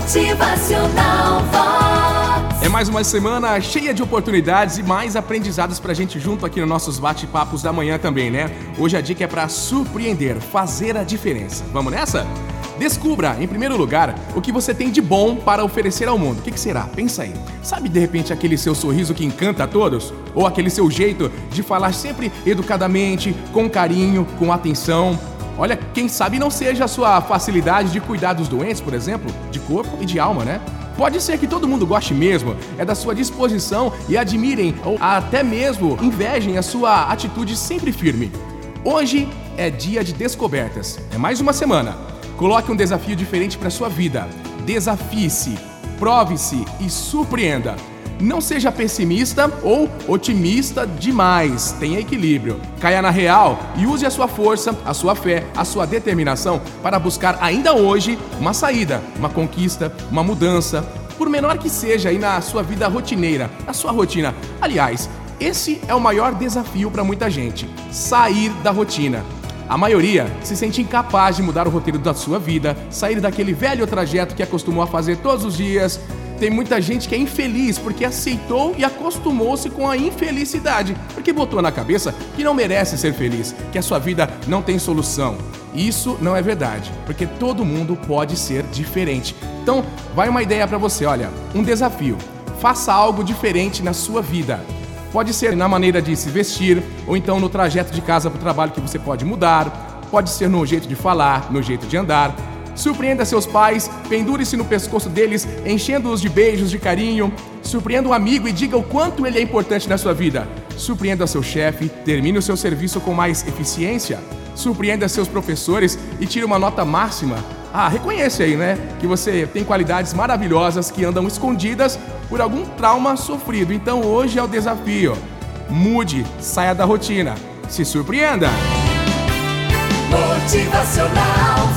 Motivacional Vox. É mais uma semana cheia de oportunidades e mais aprendizados pra gente junto aqui nos nossos bate-papos da manhã também, né? Hoje a dica é pra surpreender, fazer a diferença. Vamos nessa? Descubra, em primeiro lugar, o que você tem de bom para oferecer ao mundo. O que, que será? Pensa aí. Sabe de repente aquele seu sorriso que encanta a todos? Ou aquele seu jeito de falar sempre educadamente, com carinho, com atenção? Olha, quem sabe não seja a sua facilidade de cuidar dos doentes, por exemplo, de corpo e de alma, né? Pode ser que todo mundo goste mesmo, é da sua disposição e admirem ou até mesmo invejem a sua atitude sempre firme. Hoje é dia de descobertas. É mais uma semana. Coloque um desafio diferente para sua vida. Desafie-se, prove-se e surpreenda. Não seja pessimista ou otimista demais. Tenha equilíbrio. Caia na real e use a sua força, a sua fé, a sua determinação para buscar ainda hoje uma saída, uma conquista, uma mudança, por menor que seja aí na sua vida rotineira, na sua rotina. Aliás, esse é o maior desafio para muita gente: sair da rotina. A maioria se sente incapaz de mudar o roteiro da sua vida, sair daquele velho trajeto que acostumou a fazer todos os dias, tem muita gente que é infeliz porque aceitou e acostumou-se com a infelicidade, porque botou na cabeça que não merece ser feliz, que a sua vida não tem solução. Isso não é verdade, porque todo mundo pode ser diferente. Então, vai uma ideia para você, olha, um desafio. Faça algo diferente na sua vida. Pode ser na maneira de se vestir, ou então no trajeto de casa para o trabalho que você pode mudar, pode ser no jeito de falar, no jeito de andar, Surpreenda seus pais, pendure-se no pescoço deles, enchendo-os de beijos, de carinho. Surpreenda um amigo e diga o quanto ele é importante na sua vida. Surpreenda seu chefe, termine o seu serviço com mais eficiência. Surpreenda seus professores e tire uma nota máxima. Ah, reconhece aí, né? Que você tem qualidades maravilhosas que andam escondidas por algum trauma sofrido. Então hoje é o desafio. Mude, saia da rotina. Se surpreenda. Motivacional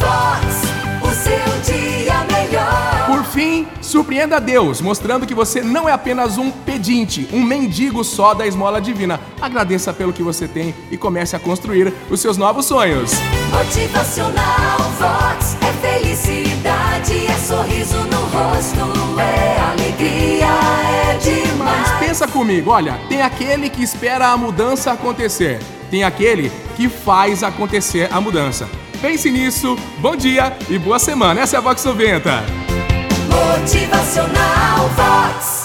surpreenda a Deus, mostrando que você não é apenas um pedinte, um mendigo só da esmola divina. Agradeça pelo que você tem e comece a construir os seus novos sonhos. Motivacional Vox. É felicidade, é sorriso no rosto, é alegria, é demais. Pensa comigo, olha, tem aquele que espera a mudança acontecer, tem aquele que faz acontecer a mudança. Pense nisso, bom dia e boa semana. Essa é a Vox 90. Motivacional Vox.